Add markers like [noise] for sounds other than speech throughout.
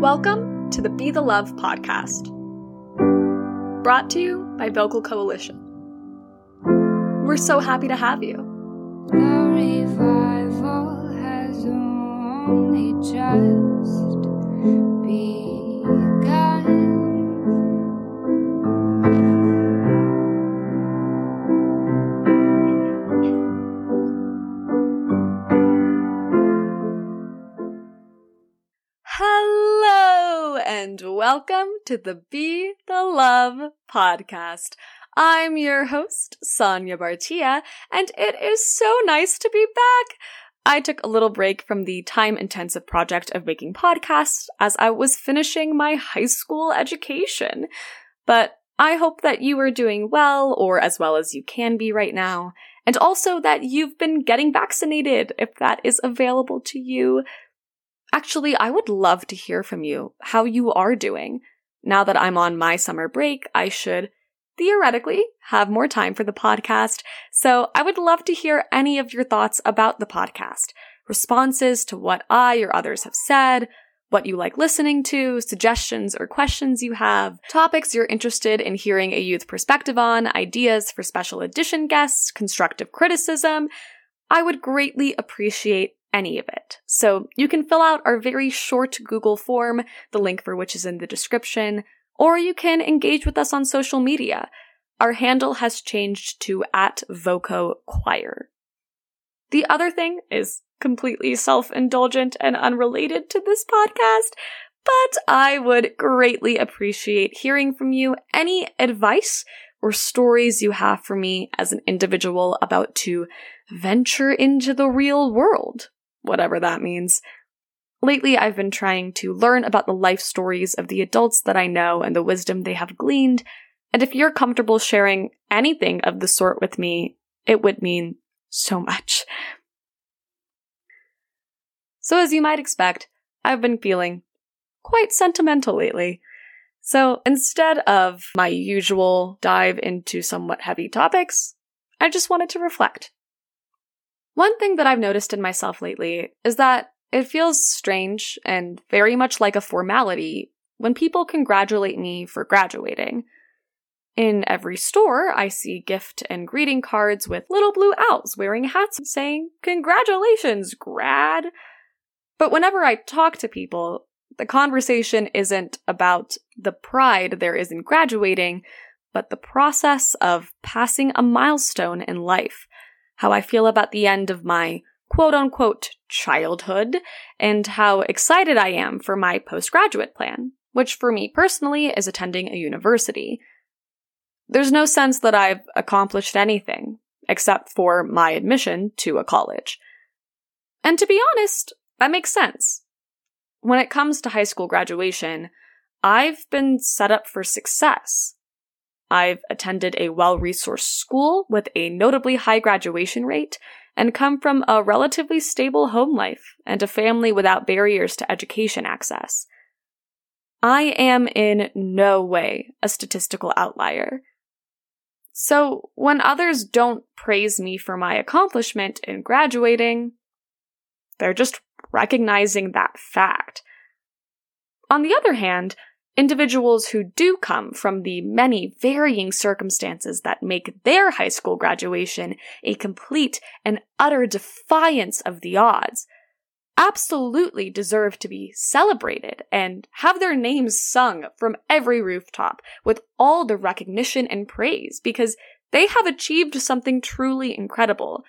Welcome to the Be the Love podcast, brought to you by Vocal Coalition. We're so happy to have you. The revival has only just begun. Welcome to the Be the Love podcast. I'm your host, Sanya Bhartiya, and it is so nice to be back. I took a little break from the time intensive project of making podcasts as I was finishing my high school education. But I hope that you are doing well, or as well as you can be right now, and also that you've been getting vaccinated if that is available to you. Actually, I would love to hear from you how you are doing. Now that I'm on my summer break, I should theoretically have more time for the podcast. So I would love to hear any of your thoughts about the podcast, responses to what I or others have said, what you like listening to, suggestions or questions you have, topics you're interested in hearing a youth perspective on, ideas for special edition guests, constructive criticism. I would greatly appreciate any of it. So you can fill out our very short Google form, the link for which is in the description, or you can engage with us on social media. Our handle has changed to at Voco Choir. The other thing is completely self-indulgent and unrelated to this podcast, but I would greatly appreciate hearing from you any advice or stories you have for me as an individual about to venture into the real world whatever that means. Lately, I've been trying to learn about the life stories of the adults that I know and the wisdom they have gleaned. And if you're comfortable sharing anything of the sort with me, it would mean so much. So, as you might expect, I've been feeling quite sentimental lately. So, instead of my usual dive into somewhat heavy topics, I just wanted to reflect. One thing that I've noticed in myself lately is that it feels strange and very much like a formality when people congratulate me for graduating. In every store, I see gift and greeting cards with little blue owls wearing hats saying, Congratulations, grad! But whenever I talk to people, the conversation isn't about the pride there is in graduating, but the process of passing a milestone in life how I feel about the end of my quote unquote childhood, and how excited I am for my postgraduate plan, which for me personally is attending a university. There's no sense that I've accomplished anything, except for my admission to a college. And to be honest, that makes sense. When it comes to high school graduation, I've been set up for success. I've attended a well resourced school with a notably high graduation rate and come from a relatively stable home life and a family without barriers to education access. I am in no way a statistical outlier. So when others don't praise me for my accomplishment in graduating, they're just recognizing that fact. On the other hand, Individuals who do come from the many varying circumstances that make their high school graduation a complete and utter defiance of the odds absolutely deserve to be celebrated and have their names sung from every rooftop with all the recognition and praise because they have achieved something truly incredible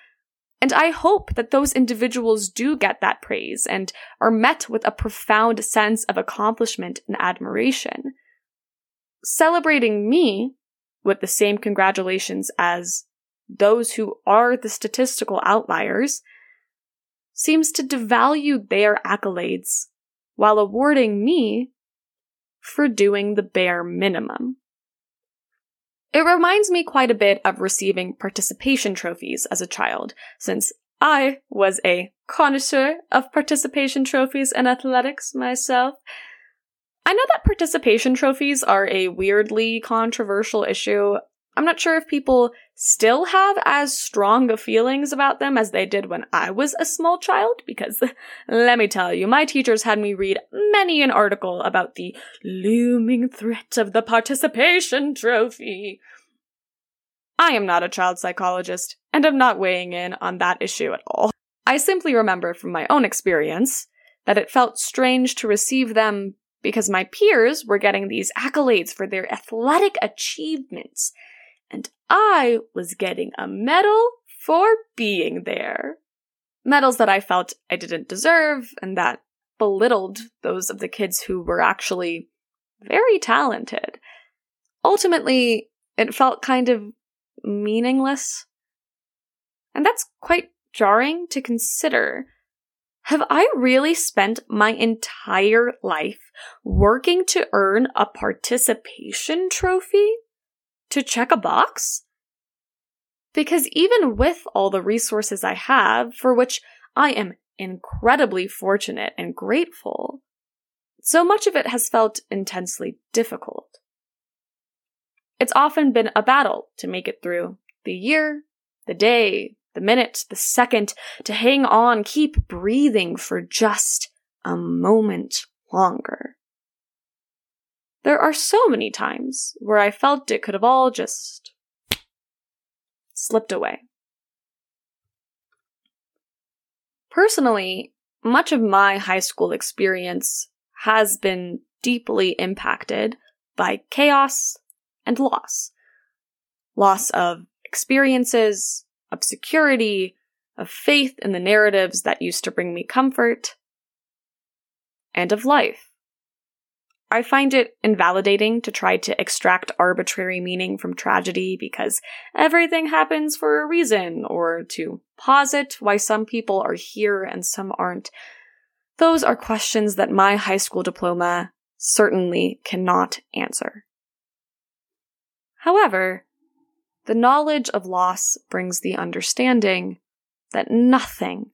and I hope that those individuals do get that praise and are met with a profound sense of accomplishment and admiration. Celebrating me with the same congratulations as those who are the statistical outliers seems to devalue their accolades while awarding me for doing the bare minimum. It reminds me quite a bit of receiving participation trophies as a child, since I was a connoisseur of participation trophies in athletics myself. I know that participation trophies are a weirdly controversial issue. I'm not sure if people still have as strong feelings about them as they did when I was a small child, because [laughs] let me tell you, my teachers had me read many an article about the looming threat of the participation trophy. I am not a child psychologist, and am not weighing in on that issue at all. I simply remember from my own experience that it felt strange to receive them because my peers were getting these accolades for their athletic achievements, and I was getting a medal for being there. Medals that I felt I didn't deserve and that belittled those of the kids who were actually very talented. Ultimately, it felt kind of meaningless. And that's quite jarring to consider have I really spent my entire life working to earn a participation trophy? To check a box? Because even with all the resources I have, for which I am incredibly fortunate and grateful, so much of it has felt intensely difficult. It's often been a battle to make it through the year, the day, the minute, the second, to hang on, keep breathing for just a moment longer. There are so many times where I felt it could have all just slipped away. Personally, much of my high school experience has been deeply impacted by chaos and loss. Loss of experiences, of security, of faith in the narratives that used to bring me comfort, and of life. I find it invalidating to try to extract arbitrary meaning from tragedy because everything happens for a reason, or to posit why some people are here and some aren't. Those are questions that my high school diploma certainly cannot answer. However, the knowledge of loss brings the understanding that nothing,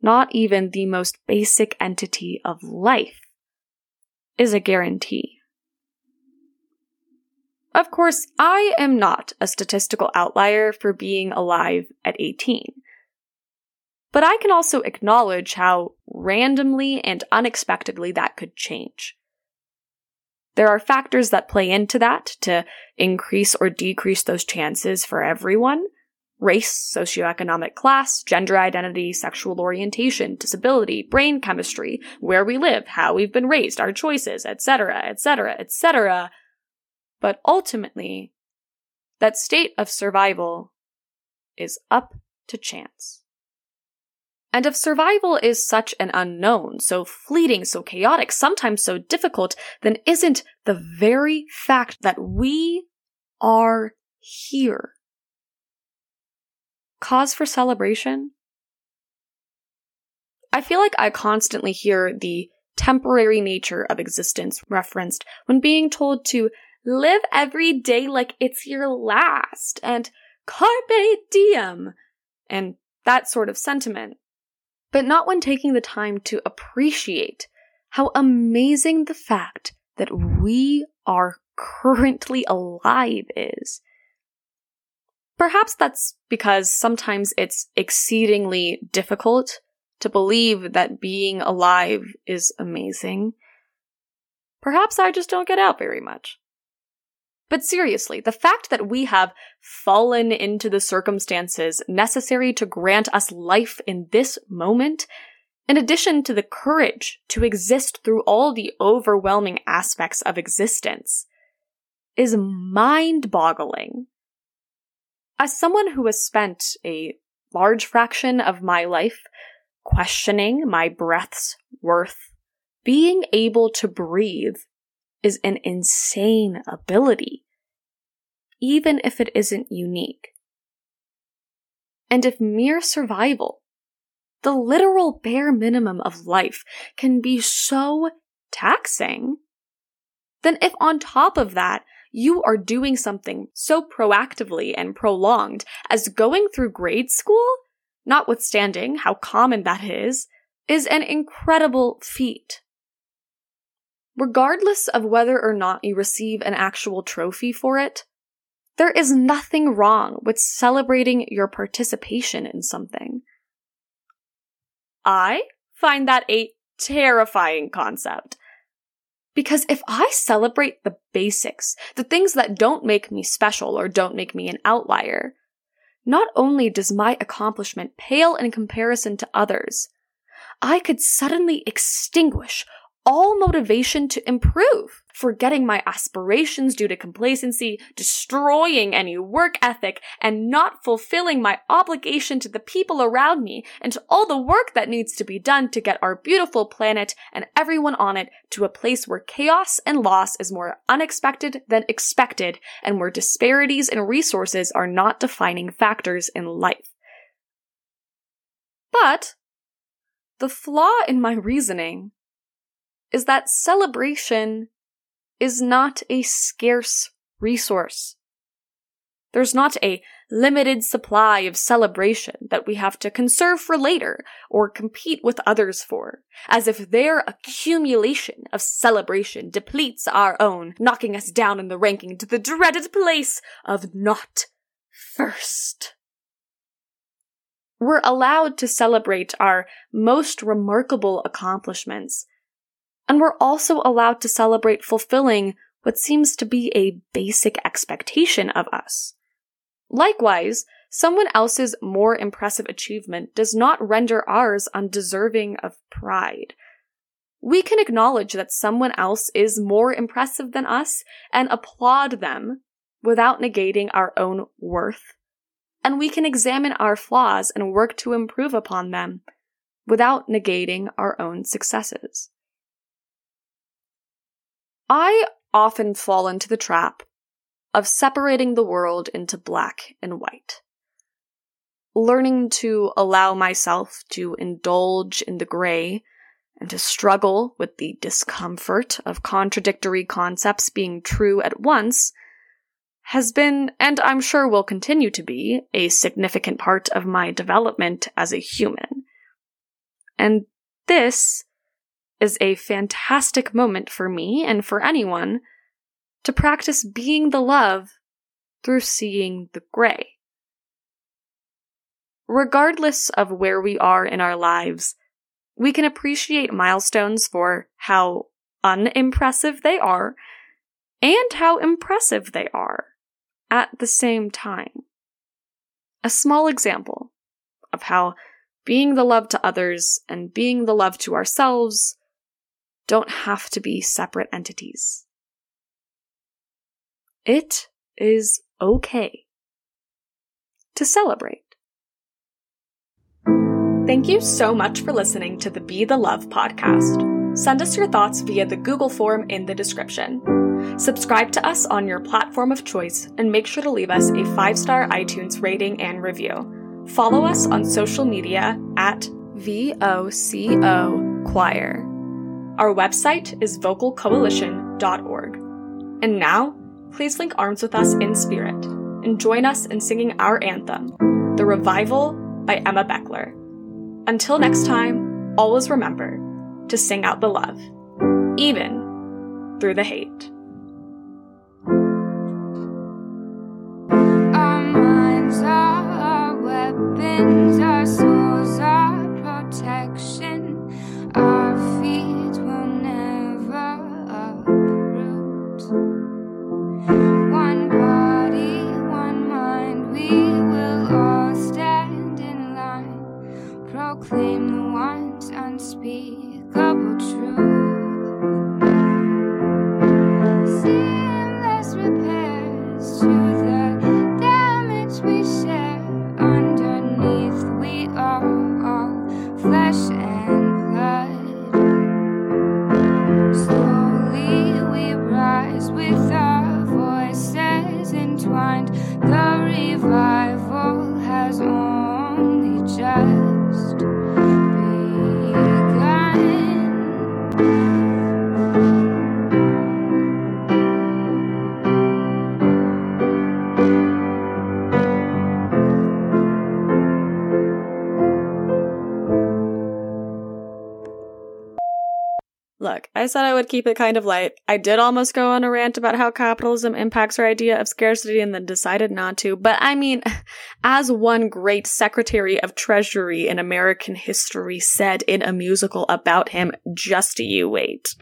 not even the most basic entity of life, is a guarantee. Of course, I am not a statistical outlier for being alive at 18. But I can also acknowledge how randomly and unexpectedly that could change. There are factors that play into that to increase or decrease those chances for everyone race, socioeconomic class, gender identity, sexual orientation, disability, brain chemistry, where we live, how we've been raised, our choices, etc., etc., etc. But ultimately, that state of survival is up to chance. And if survival is such an unknown, so fleeting, so chaotic, sometimes so difficult, then isn't the very fact that we are here cause for celebration? I feel like I constantly hear the temporary nature of existence referenced when being told to live every day like it's your last and carpe diem and that sort of sentiment but not when taking the time to appreciate how amazing the fact that we are currently alive is. Perhaps that's because sometimes it's exceedingly difficult to believe that being alive is amazing. Perhaps I just don't get out very much. But seriously, the fact that we have fallen into the circumstances necessary to grant us life in this moment, in addition to the courage to exist through all the overwhelming aspects of existence, is mind boggling. As someone who has spent a large fraction of my life questioning my breath's worth, being able to breathe is an insane ability, even if it isn't unique. And if mere survival, the literal bare minimum of life, can be so taxing, then if on top of that, you are doing something so proactively and prolonged as going through grade school, notwithstanding how common that is, is an incredible feat. Regardless of whether or not you receive an actual trophy for it, There is nothing wrong with celebrating your participation in something. I find that a terrifying concept. Because if I celebrate the basics, the things that don't make me special or don't make me an outlier, not only does my accomplishment pale in comparison to others, I could suddenly extinguish all motivation to improve, forgetting my aspirations due to complacency, destroying any work ethic, and not fulfilling my obligation to the people around me and to all the work that needs to be done to get our beautiful planet and everyone on it to a place where chaos and loss is more unexpected than expected and where disparities in resources are not defining factors in life. But the flaw in my reasoning is that celebration is not a scarce resource. There's not a limited supply of celebration that we have to conserve for later or compete with others for, as if their accumulation of celebration depletes our own, knocking us down in the ranking to the dreaded place of not first. We're allowed to celebrate our most remarkable accomplishments and we're also allowed to celebrate fulfilling what seems to be a basic expectation of us. Likewise, someone else's more impressive achievement does not render ours undeserving of pride. We can acknowledge that someone else is more impressive than us and applaud them without negating our own worth. And we can examine our flaws and work to improve upon them without negating our own successes. I often fall into the trap of separating the world into black and white. Learning to allow myself to indulge in the gray and to struggle with the discomfort of contradictory concepts being true at once has been, and I'm sure will continue to be, a significant part of my development as a human. And this is a fantastic moment for me and for anyone to practice being the love through seeing the gray. Regardless of where we are in our lives, we can appreciate milestones for how unimpressive they are and how impressive they are at the same time. A small example of how being the love to others and being the love to ourselves don't have to be separate entities. It is okay to celebrate. Thank you so much for listening to the Be the Love podcast. Send us your thoughts via the Google form in the description. Subscribe to us on your platform of choice and make sure to leave us a five star iTunes rating and review. Follow us on social media at VOCO Choir. Our website is vocalcoalition.org. And now, please link arms with us in spirit and join us in singing our anthem, The Revival by Emma Beckler. Until next time, always remember to sing out the love, even through the hate. Our minds are our weapons, Seamless repairs I said I would keep it kind of light. I did almost go on a rant about how capitalism impacts our idea of scarcity and then decided not to. But I mean, [laughs] as one great Secretary of Treasury in American history said in a musical about him, just you wait.